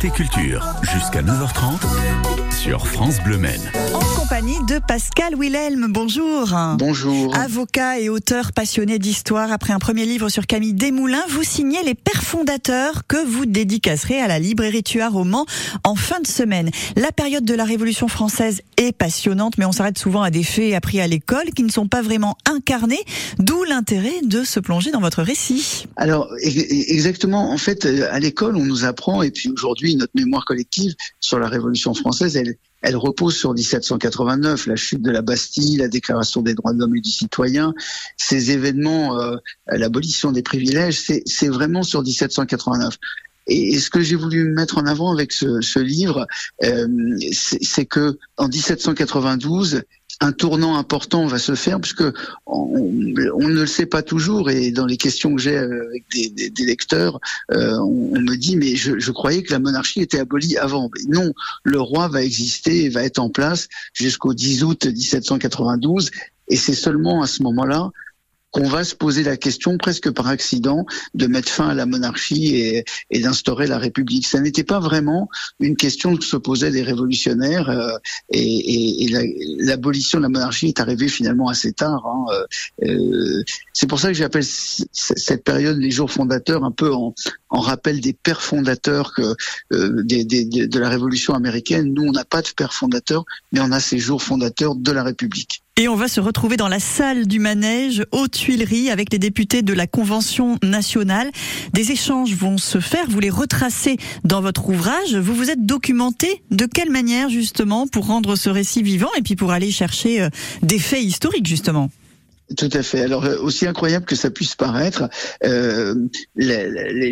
Côté culture, jusqu'à 9h30 sur France Bleu Maine. Compagnie de Pascal Wilhelm. Bonjour. Bonjour. Avocat et auteur passionné d'histoire, après un premier livre sur Camille Desmoulins, vous signez Les Pères fondateurs que vous dédicacerez à la librairie Tuat Roman en fin de semaine. La période de la Révolution française est passionnante, mais on s'arrête souvent à des faits appris à l'école qui ne sont pas vraiment incarnés, d'où l'intérêt de se plonger dans votre récit. Alors, exactement, en fait, à l'école, on nous apprend, et puis aujourd'hui, notre mémoire collective sur la Révolution française, elle, elle repose sur 1789, la chute de la Bastille, la déclaration des droits de l'homme et du citoyen, ces événements, euh, l'abolition des privilèges, c'est vraiment sur 1789. Et, ce que j'ai voulu mettre en avant avec ce, ce livre, euh, c'est que en 1792, un tournant important va se faire puisque on, ne le sait pas toujours et dans les questions que j'ai avec des, lecteurs, euh, on, me dit mais je, croyais que la monarchie était abolie avant. Non, le roi va exister et va être en place jusqu'au 10 août 1792 et c'est seulement à ce moment-là qu'on va se poser la question presque par accident de mettre fin à la monarchie et, et d'instaurer la République. Ça n'était pas vraiment une question que se posaient les révolutionnaires euh, et, et, l'abolition de la monarchie est arrivée finalement assez tard. Hein. Euh, euh c'est pour ça que j'appelle cette période les jours fondateurs un peu en, en rappel des pères fondateurs que, euh, des, des, de la Révolution américaine. Nous, on n'a pas de pères fondateurs, mais on a ces jours fondateurs de la République. Et on va se retrouver dans la salle du manège aux Tuileries avec les députés de la Convention nationale. Des échanges vont se faire, vous les retracez dans votre ouvrage. Vous vous êtes documenté de quelle manière justement pour rendre ce récit vivant et puis pour aller chercher euh, des faits historiques justement? Tout à fait. Alors euh, aussi incroyable que ça puisse paraître, euh,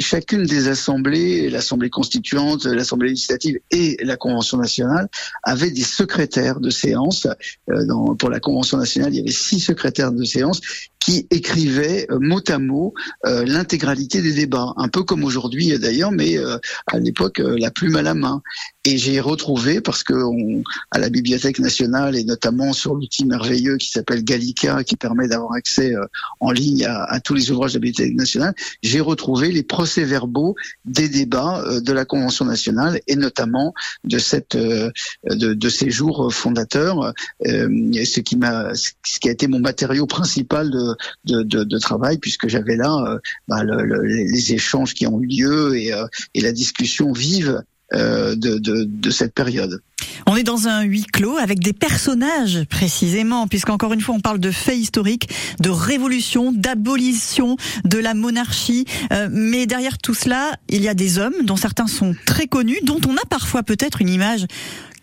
chacune des assemblées, l'assemblée constituante, l'assemblée législative et la convention nationale avaient des secrétaires de séance. Euh, pour la convention nationale, il y avait six secrétaires de séance qui écrivait euh, mot à mot l'intégralité des débats, un peu comme aujourd'hui d'ailleurs, mais à l'époque la plume à la main. Et j'ai retrouvé parce que on, à la Bibliothèque nationale et notamment sur l'outil merveilleux qui s'appelle Gallica, qui permet d'avoir accès en ligne à, à, tous les ouvrages de la Bibliothèque nationale, j'ai retrouvé les procès-verbaux des débats de la Convention nationale et notamment de cette de, de ces jours fondateurs, ce qui m'a ce qui a été mon matériau principal de de, travail puisque j'avais là euh, bah, les échanges qui ont eu lieu et, euh, la discussion vive euh, de, cette période. On est dans un huis clos avec des personnages précisément, puisqu'encore une fois on parle de faits historiques, de révolution, d'abolition de la monarchie. mais derrière tout cela, il y a des hommes dont certains sont très connus, dont on a parfois peut-être une image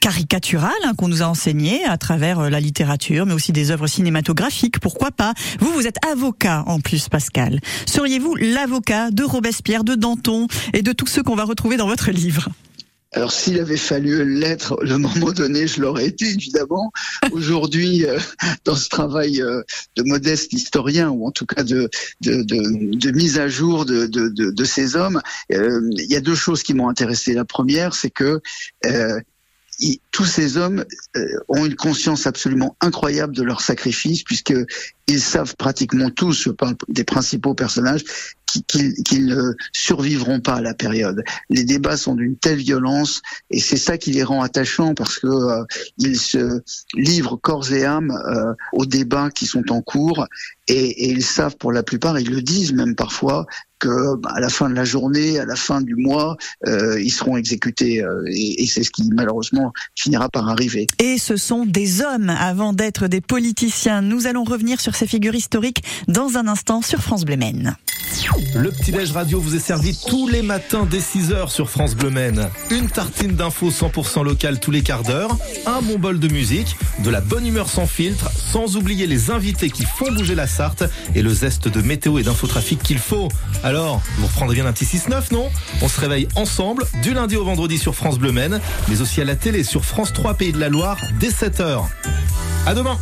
caricaturale hein, qu'on nous a enseigné à travers euh, la littérature, mais aussi des œuvres cinématographiques, pourquoi pas. Vous, vous êtes avocat en plus, Pascal. Seriez-vous l'avocat de Robespierre, de Danton et de tous ceux qu'on va retrouver dans votre livre? Alors s'il avait fallu l'être le moment donné, je l'aurais été évidemment. Aujourd'hui, euh, dans ce travail euh, de modeste historien ou en tout cas de de, mise à jour de, de, de ces hommes, il y a deux choses qui m'ont intéressé. La première, c'est que tous ces hommes euh, ont une conscience absolument incroyable de leur sacrifice, puisque ils savent pratiquement tous, des principaux personnages, qu'ils ne survivront pas à la période. Les débats sont d'une telle violence et c'est ça qui les rend attachants parce que euh, ils se livrent corps et âme euh, aux débats qui sont en cours et, ils savent pour la plupart, ils le disent même parfois, que bah, à la fin de la journée, à la fin du mois, euh, ils seront exécutés et c'est ce qui malheureusement finira par arriver. Et ce sont des hommes avant d'être des politiciens. Nous allons revenir sur ces figures historiques dans un instant sur France Bleu Maine. Le petit-déj radio vous est servi tous les matins dès 6h sur France Bleu Maine. Une tartine d'infos 100% locale tous les quarts d'heure, un bon bol de musique, de la bonne humeur sans filtre, sans oublier les invités qui font bouger la Sarthe et le zeste de météo et d'infotrafic qu'il faut. Alors, vous reprendrez bien un petit 6-9, non? On se réveille ensemble du lundi au vendredi sur France Bleu Maine, mais aussi à la télé sur France 3 Pays de la Loire dès 7h. À demain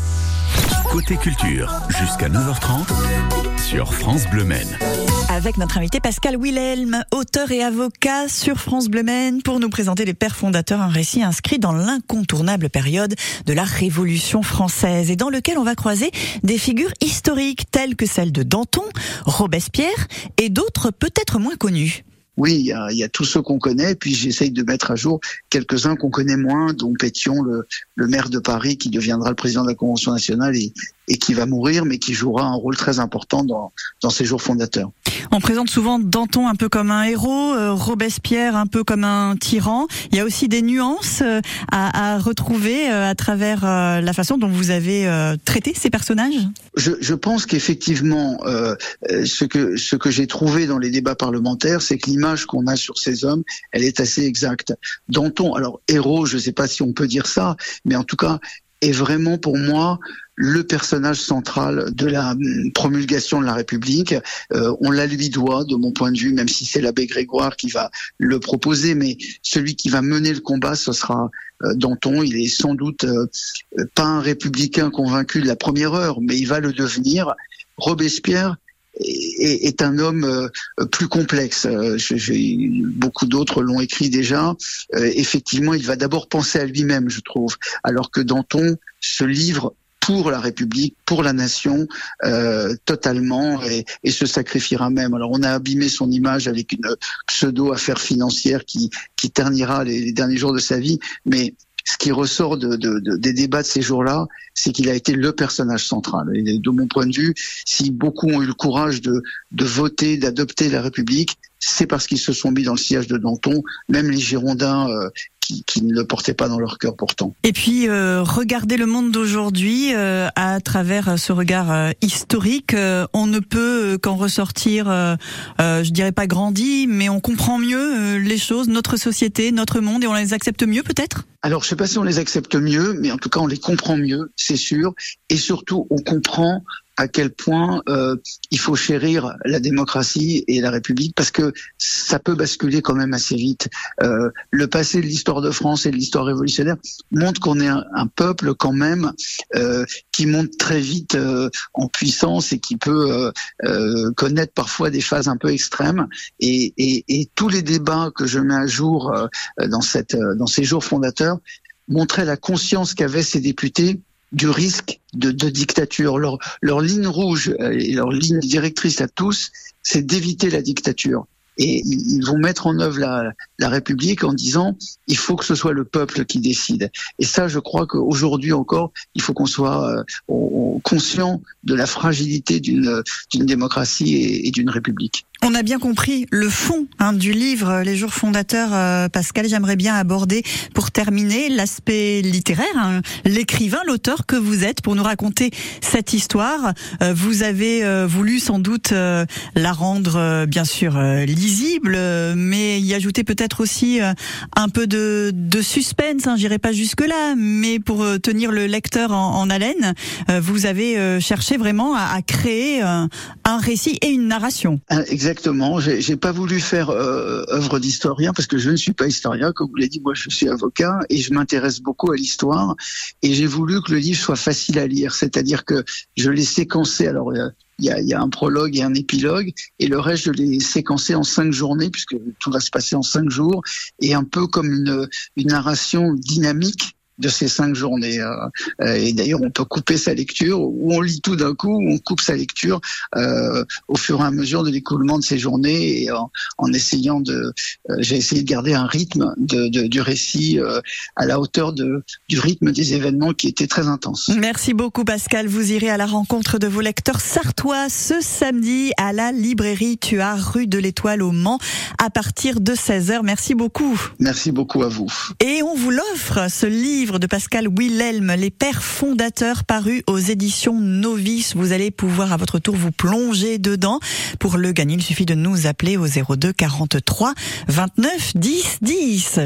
Côté culture, jusqu'à 9h30 sur France Bleu Maine avec notre invité Pascal Wilhelm, auteur et avocat sur France Bleu Maine, pour nous présenter les pères fondateurs, un récit inscrit dans l'incontournable période de la Révolution française et dans lequel on va croiser des figures historiques telles que celles de Danton, Robespierre et d'autres peut-être moins connues. Oui, il y a, y a tous ceux qu'on connaît, puis j'essaye de mettre à jour quelques-uns qu'on connaît moins, dont Pétion, le, maire de Paris, qui deviendra le président de la Convention nationale et qui va mourir, mais qui jouera un rôle très important dans, dans ses jours fondateurs. On présente souvent Danton un peu comme un héros, euh, Robespierre un peu comme un tyran. Il y a aussi des nuances euh, à, à, retrouver euh, à travers la façon dont vous avez traité ces personnages? Je, je pense qu'effectivement, ce que ce que j'ai trouvé dans les débats parlementaires, c'est que l'image qu'on a sur ces hommes, elle est assez exacte. Danton, alors héros, je ne sais pas si on peut dire ça, mais en tout cas est vraiment pour moi le personnage central de la promulgation de la République. Euh, on la lui doit, de mon point de vue, même si c'est l'abbé Grégoire qui va le proposer, mais celui qui va mener le combat, ce sera euh, Danton. Il est sans doute euh, pas un républicain convaincu de la première heure, mais il va le devenir. Robespierre, est, est, un homme euh, plus complexe. Euh, beaucoup d'autres l'ont écrit déjà. Euh, effectivement, il va d'abord penser à lui-même, je trouve, alors que Danton se livre pour la République, pour la nation, euh, totalement, et, et, se sacrifiera même. Alors on a abîmé son image avec une pseudo-affaire financière qui, qui ternira les, les, derniers jours de sa vie, mais ce qui ressort de, de, de, des débats de ces jours-là, c'est qu'il a été le personnage central. Et de mon point de vue, si beaucoup ont eu le courage de, de voter, d'adopter la République, c'est parce qu'ils se sont mis dans le sillage de Danton. Même les Girondins euh, qui, qui, ne le portaient pas dans leur cœur pourtant. Et puis euh, regarder le monde d'aujourd'hui euh, à travers ce regard euh, historique, euh, on ne peut qu'en ressortir, euh, je dirais pas grandi, mais on comprend mieux les choses, notre société, notre monde, et on les accepte mieux peut-être? Alors je sais pas si on les accepte mieux, mais en tout cas on les comprend mieux, c'est sûr, et surtout on comprend à quel point euh, il faut chérir la démocratie et la République parce que ça peut basculer quand même assez vite. Euh, le passé de l'histoire de France et de l'histoire révolutionnaire montre qu'on est un, peuple quand même euh, qui monte très vite euh, en puissance et qui peut euh, euh, connaître parfois des phases un peu extrêmes. Et, et, et, tous les débats que je mets à jour dans, cette, dans ces jours fondateurs montraient la conscience qu'avaient ces députés du risque de, dictature. Leur, ligne rouge euh, et leur ligne directrice à tous, c'est d'éviter la dictature. Et ils vont mettre en œuvre la, République en disant il faut que ce soit le peuple qui décide. Et ça, je crois qu'aujourd'hui encore, il faut qu'on soit euh, conscient de la fragilité d'une démocratie et d'une République. On a bien compris le fond hein, du livre Les jours fondateurs, euh, Pascal. J'aimerais bien aborder, pour terminer, l'aspect littéraire, hein, l'écrivain, l'auteur que vous êtes, pour nous raconter cette histoire. Euh, vous avez euh, voulu sans doute euh, la rendre, euh, bien sûr, euh, lisible, mais y ajouter peut-être aussi un peu de, de suspense. Hein, J'irai pas jusque là, mais pour tenir le lecteur en, en haleine, vous avez cherché vraiment à, à créer un récit et une narration. Exactement. J'ai pas voulu faire euh, œuvre d'historien parce que je ne suis pas historien. Comme vous l'avez dit, moi je suis avocat et je m'intéresse beaucoup à l'histoire. Et j'ai voulu que le livre soit facile à lire, c'est-à-dire que je l'ai séquencé. Alors il y a, y a, un prologue et un épilogue, et le reste je l'ai séquencé en cinq journées puisque tout va se passer en cinq jours, et un peu comme une, une narration dynamique de ces cinq journées. Euh, euh, et d'ailleurs, on peut couper sa lecture, ou on lit tout d'un coup, ou on coupe sa lecture euh, au fur et à mesure de l'écoulement de ces journées, et en, en essayant de, euh, j'ai essayé de garder un rythme de, de, du récit euh, à la hauteur de, du rythme des événements qui était très intense. Merci beaucoup Pascal. Vous irez à la rencontre de vos lecteurs sartois ce samedi à la librairie Tuard, rue de l'Étoile au Mans, à partir de 16h. Merci beaucoup. Merci beaucoup à vous. Et on vous l'offre, ce livre de Pascal Wilhelm, Les Pères fondateurs, paru aux éditions Novice. Vous allez pouvoir à votre tour vous plonger dedans. Pour le gagner, il suffit de nous appeler au 02 43 29 10 10.